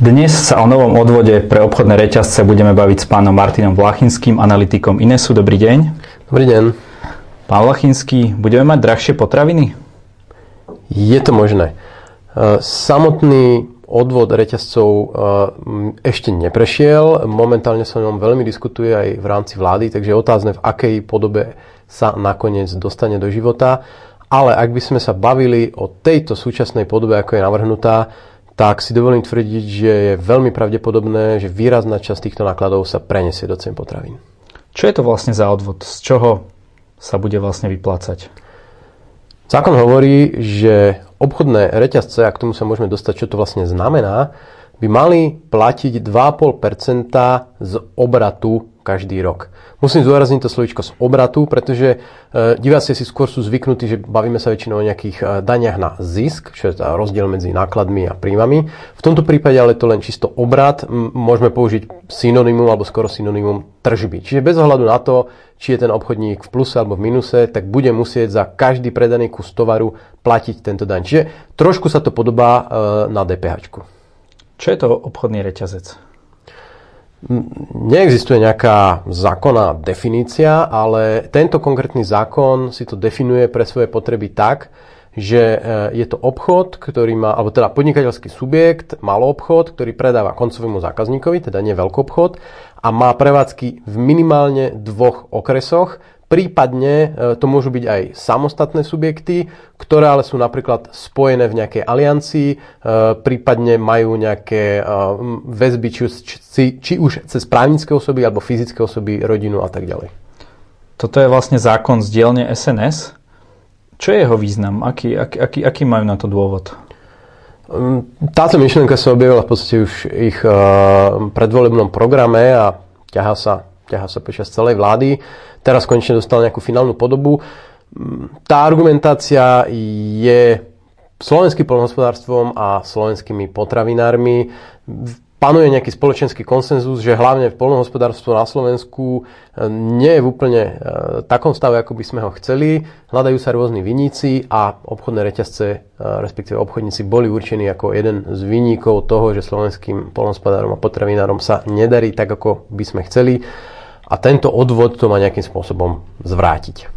Dnes sa o novom odvode pre obchodné reťazce budeme baviť s pánom Martinom Vlachinským, analytikom Inesu. Dobrý deň. Dobrý deň. Pán Vlachinský, budeme mať drahšie potraviny? Je to možné. E, samotný odvod reťazcov e, ešte neprešiel. Momentálne sa o ňom veľmi diskutuje aj v rámci vlády, takže je otázne, v akej podobe sa nakoniec dostane do života. Ale ak by sme sa bavili o tejto súčasnej podobe, ako je navrhnutá, tak si dovolím tvrdiť, že je veľmi pravdepodobné, že výrazná časť týchto nákladov sa preniesie do cien potravín. Čo je to vlastne za odvod? Z čoho sa bude vlastne vyplácať? Zákon hovorí, že obchodné reťazce, a k tomu sa môžeme dostať, čo to vlastne znamená, by mali platiť 2,5% z obratu každý rok. Musím zdôrazniť to slovičko z obratu, pretože e, diváci si skôr sú zvyknutí, že bavíme sa väčšinou o nejakých e, daniach na zisk, čo je rozdiel medzi nákladmi a príjmami. V tomto prípade ale to len čisto obrat. Môžeme použiť synonymum alebo skoro synonymum tržby. Čiže bez ohľadu na to, či je ten obchodník v pluse alebo v minuse, tak bude musieť za každý predaný kus tovaru platiť tento daň. Čiže trošku sa to podobá e, na DPH. Čo je to obchodný reťazec? Neexistuje nejaká zákonná definícia, ale tento konkrétny zákon si to definuje pre svoje potreby tak, že e, je to obchod, ktorý má, alebo teda podnikateľský subjekt, malý obchod, ktorý predáva koncovému zákazníkovi, teda nie veľký obchod, a má prevádzky v minimálne dvoch okresoch, Prípadne e, to môžu byť aj samostatné subjekty, ktoré ale sú napríklad spojené v nejakej aliancii, e, prípadne majú nejaké e, väzby, či, či, či už cez právnické osoby alebo fyzické osoby, rodinu a tak ďalej. Toto je vlastne zákon z dielne SNS. Čo je jeho význam? Aký, aký, aký, majú na to dôvod? Táto myšlienka sa objavila v podstate už ich predvolebnom programe a ťaha sa ťaha sa počas celej vlády. Teraz konečne dostal nejakú finálnu podobu. Tá argumentácia je slovenským polnohospodárstvom a slovenskými potravinármi panuje nejaký spoločenský konsenzus, že hlavne v polnohospodárstvu na Slovensku e, nie je v úplne e, takom stave, ako by sme ho chceli. Hľadajú sa rôzni viníci a obchodné reťazce, e, respektíve obchodníci, boli určení ako jeden z viníkov toho, že slovenským polnohospodárom a potravinárom sa nedarí tak, ako by sme chceli a tento odvod to má nejakým spôsobom zvrátiť.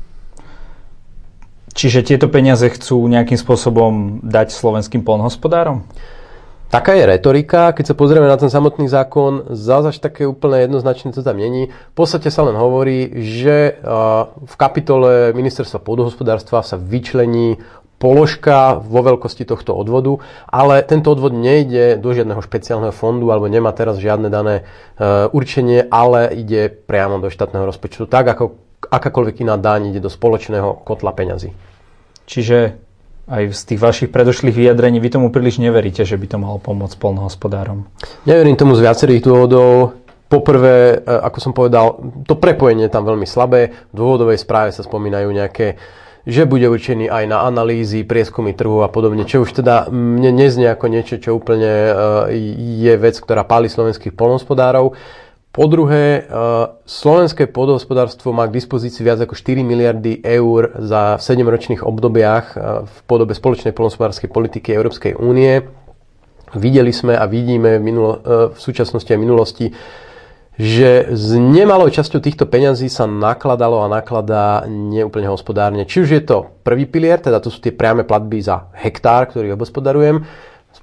Čiže tieto peniaze chcú nejakým spôsobom dať slovenským polnohospodárom? Taká je retorika, keď sa pozrieme na ten samotný zákon, zase také úplne jednoznačne to tam není. V podstate sa len hovorí, že v kapitole ministerstva pôdohospodárstva sa vyčlení položka vo veľkosti tohto odvodu, ale tento odvod nejde do žiadneho špeciálneho fondu alebo nemá teraz žiadne dané e, určenie, ale ide priamo do štátneho rozpočtu, tak ako akákoľvek iná daň ide do spoločného kotla peňazí. Čiže aj z tých vašich predošlých vyjadrení vy tomu príliš neveríte, že by to malo pomôcť polnohospodárom? Neverím tomu z viacerých dôvodov. Poprvé, e, ako som povedal, to prepojenie je tam veľmi slabé. V dôvodovej správe sa spomínajú nejaké že bude určený aj na analýzy, prieskumy trhu a podobne, čo už teda mne neznie ako niečo, čo úplne e, je vec, ktorá páli slovenských polnospodárov. Po druhé, e, slovenské pôdohospodárstvo má k dispozícii viac ako 4 miliardy eur za 7 ročných obdobiach e, v podobe spoločnej polnospodárskej politiky Európskej únie. Videli sme a vidíme minulo, v súčasnosti a minulosti že s nemalou časťou týchto peňazí sa nakladalo a nakladá neúplne hospodárne. Či už je to prvý pilier, teda to sú tie priame platby za hektár, ktorý obospodarujem,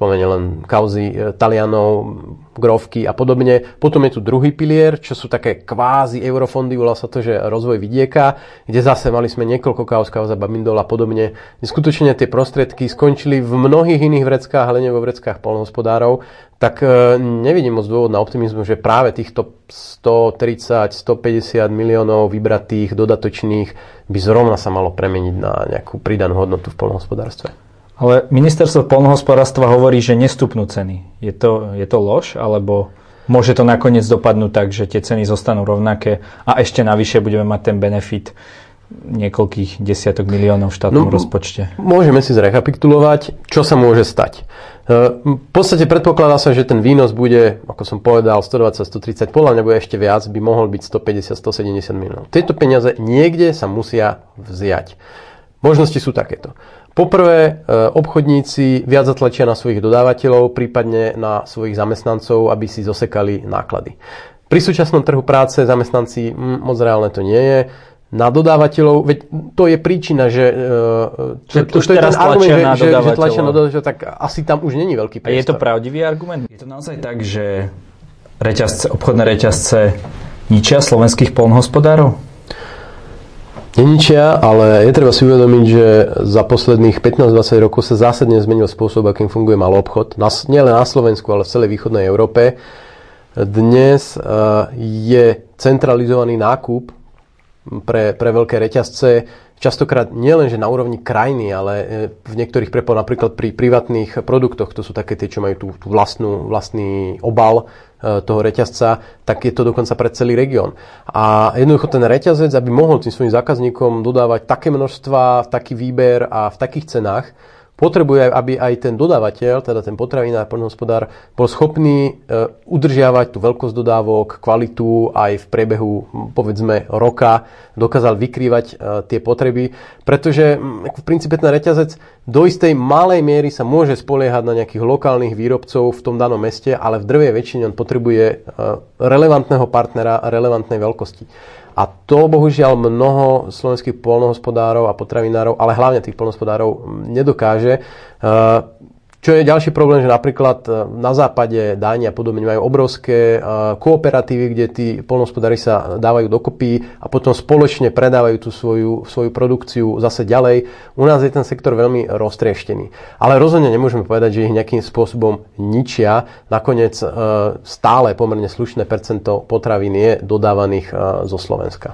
spomenie len kauzy e, Talianov, Grovky a podobne. Potom je tu druhý pilier, čo sú také kvázi eurofondy, volá sa to, že rozvoj vidieka, kde zase mali sme niekoľko kauz, kauza Babindol a podobne. Skutočne tie prostriedky skončili v mnohých iných vreckách, ale nie vo vreckách polnohospodárov, tak e, nevidím moc dôvod na optimizmu, že práve týchto 130, 150 miliónov vybratých dodatočných by zrovna sa malo premeniť na nejakú pridanú hodnotu v polnohospodárstve. Ale ministerstvo polnohospodárstva hovorí, že nestupnú ceny. Je to, je to lož, alebo môže to nakoniec dopadnúť tak, že tie ceny zostanú rovnaké a ešte navyše budeme mať ten benefit niekoľkých desiatok miliónov v štátnom no, rozpočte. Môžeme si zrekapitulovať, čo sa môže stať. E, v podstate predpokladá sa, že ten výnos bude, ako som povedal, 120-130, podľa mňa bude ešte viac, by mohol byť 150-170 miliónov. Tieto peniaze niekde sa musia vziať. Možnosti sú takéto. Poprvé, obchodníci viac zatlačia na svojich dodávateľov, prípadne na svojich zamestnancov, aby si zosekali náklady. Pri súčasnom trhu práce zamestnanci moc reálne to nie je na dodávateľov, veď to je príčina, že, že to, to je ten argument, že, že, že tlačia na dodávateľov, tak asi tam už není veľký priestor. A je to pravdivý argument? Je to naozaj tak, že reťazce, obchodné reťazce ničia slovenských polnohospodárov? Neničia, ale je treba si uvedomiť, že za posledných 15-20 rokov sa zásadne zmenil spôsob, akým funguje malý obchod. Nielen na Slovensku, ale v celej východnej Európe. Dnes eh, je centralizovaný nákup pre, pre veľké reťazce častokrát nielen, že na úrovni krajiny, ale e, v niektorých prepo, napríklad pri privátnych produktoch, to sú také tie, čo majú tú, tú vlastnú, vlastný obal e, toho reťazca, tak je to dokonca pre celý región. A jednoducho ten reťazec, aby mohol tým svojim zákazníkom dodávať také množstva, taký výber a v takých cenách, potrebuje, aby aj ten dodávateľ, teda ten potravinár, poľnohospodár, bol schopný e, udržiavať tú veľkosť dodávok, kvalitu aj v priebehu, povedzme, roka, dokázal vykrývať e, tie potreby, pretože v princípe ten reťazec do istej malej miery sa môže spoliehať na nejakých lokálnych výrobcov v tom danom meste, ale v drvej väčšine on potrebuje e, relevantného partnera relevantnej veľkosti. A to bohužiaľ mnoho slovenských polnohospodárov a potravinárov, ale hlavne tých polnohospodárov nedokáže. Čo je ďalší problém, že napríklad e, na západe Dáni a podobne majú obrovské e, kooperatívy, kde tí polnospodári sa dávajú dokopy a potom spoločne predávajú tú svoju, svoju produkciu zase ďalej. U nás je ten sektor veľmi roztrieštený. Ale rozhodne nemôžeme povedať, že ich nejakým spôsobom ničia. Nakoniec e, stále pomerne slušné percento potravín je dodávaných zo Slovenska.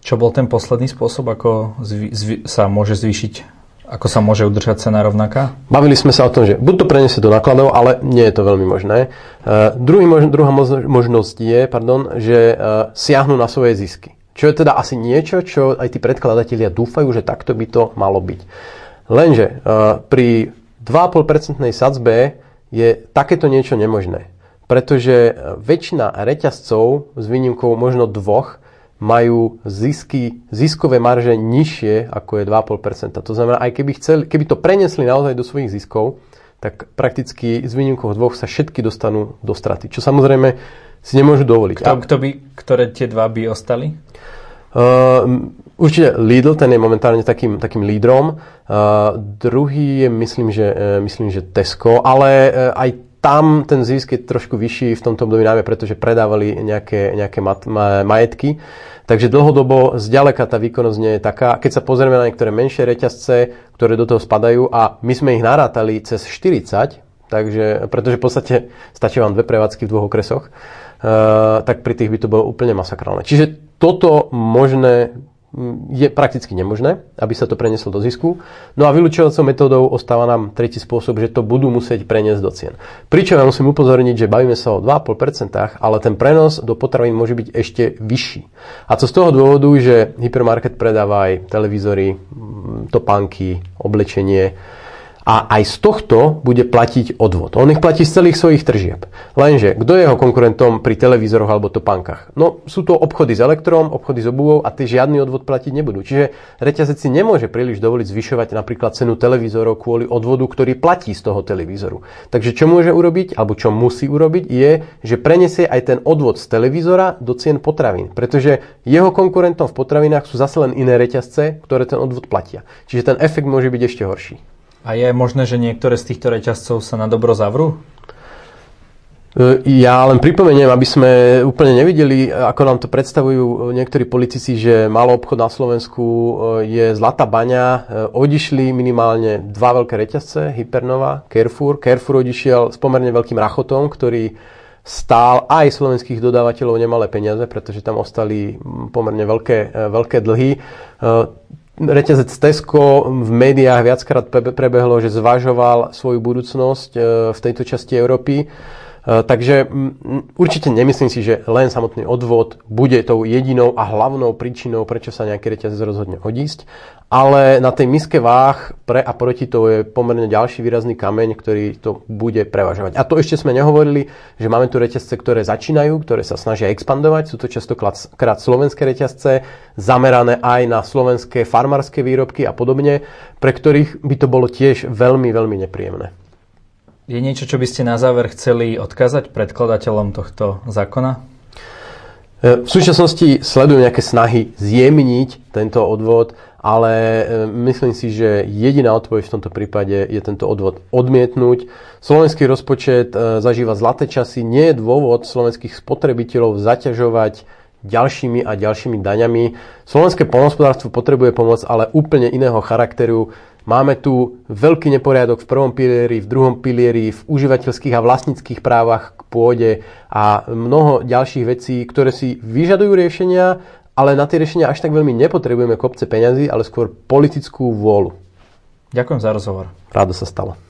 Čo bol ten posledný spôsob, ako zvy, zvy, sa môže zvýšiť ako sa môže udržať cena rovnaká? Bavili sme sa o tom, že buď to preniesie do nákladov, ale nie je to veľmi možné. Uh, druhý mož, druhá možnosť je, pardon, že uh, siahnu na svoje zisky. Čo je teda asi niečo, čo aj tí predkladatelia dúfajú, že takto by to malo byť. Lenže uh, pri 2,5% sadzbe je takéto niečo nemožné. Pretože väčšina reťazcov, s výnimkou možno dvoch, majú zisky, ziskové marže nižšie ako je 2,5%. To znamená, aj keby, chceli, keby to prenesli naozaj do svojich ziskov, tak prakticky z výnimkou dvoch sa všetky dostanú do straty. Čo samozrejme si nemôžu dovoliť. Kto, kto by, ktoré tie dva by ostali? Uh, určite Lidl, ten je momentálne takým, takým lídrom. Uh, druhý je, myslím, že, uh, myslím, že Tesco, ale uh, aj tam ten zisk je trošku vyšší v tomto období najmä, pretože predávali nejaké, nejaké mat, majetky. Takže dlhodobo zďaleka tá výkonnosť nie je taká. Keď sa pozrieme na niektoré menšie reťazce, ktoré do toho spadajú a my sme ich narátali cez 40, takže, pretože v podstate stačí vám dve prevádzky v dvoch okresoch, uh, tak pri tých by to bolo úplne masakrálne. Čiže toto možné je prakticky nemožné, aby sa to prenieslo do zisku. No a vylúčovacou metódou ostáva nám tretí spôsob, že to budú musieť preniesť do cien. Pričom ja musím upozorniť, že bavíme sa o 2,5%, ale ten prenos do potravín môže byť ešte vyšší. A to z toho dôvodu, že hypermarket predáva aj televízory, topánky, oblečenie, a aj z tohto bude platiť odvod. On ich platí z celých svojich tržieb. Lenže, kto je jeho konkurentom pri televízoroch alebo topánkach? No, sú to obchody s elektrom, obchody s obuvou a tie žiadny odvod platiť nebudú. Čiže reťazec si nemôže príliš dovoliť zvyšovať napríklad cenu televízorov kvôli odvodu, ktorý platí z toho televízoru. Takže čo môže urobiť, alebo čo musí urobiť, je, že preniesie aj ten odvod z televízora do cien potravín. Pretože jeho konkurentom v potravinách sú zase len iné reťazce, ktoré ten odvod platia. Čiže ten efekt môže byť ešte horší. A je možné, že niektoré z týchto reťazcov sa na dobro zavrú? E, ja len pripomeniem, aby sme úplne nevideli, ako nám to predstavujú niektorí politici, že malo obchod na Slovensku e, je zlatá baňa. E, odišli minimálne dva veľké reťazce, Hypernova, Carrefour. Carrefour odišiel s pomerne veľkým rachotom, ktorý stál aj slovenských dodávateľov nemalé peniaze, pretože tam ostali pomerne veľké, veľké dlhy reťazec Tesco v médiách viackrát prebehlo, že zvažoval svoju budúcnosť e, v tejto časti Európy. Takže určite nemyslím si, že len samotný odvod bude tou jedinou a hlavnou príčinou, prečo sa nejaký reťazec rozhodne odísť, ale na tej miske váh pre a proti to je pomerne ďalší výrazný kameň, ktorý to bude prevažovať. A to ešte sme nehovorili, že máme tu reťazce, ktoré začínajú, ktoré sa snažia expandovať. Sú to častokrát slovenské reťazce, zamerané aj na slovenské farmárske výrobky a podobne, pre ktorých by to bolo tiež veľmi, veľmi nepríjemné. Je niečo, čo by ste na záver chceli odkázať predkladateľom tohto zákona? E, v súčasnosti sledujú nejaké snahy zjemniť tento odvod ale e, myslím si, že jediná odpoveď v tomto prípade je tento odvod odmietnúť. Slovenský rozpočet e, zažíva zlaté časy, nie je dôvod slovenských spotrebiteľov zaťažovať ďalšími a ďalšími daňami. Slovenské polnospodárstvo potrebuje pomoc, ale úplne iného charakteru. Máme tu veľký neporiadok v prvom pilieri, v druhom pilieri, v užívateľských a vlastníckých právach k pôde a mnoho ďalších vecí, ktoré si vyžadujú riešenia ale na tie riešenia až tak veľmi nepotrebujeme kopce peňazí, ale skôr politickú vôľu. Ďakujem za rozhovor. Rádo sa stalo.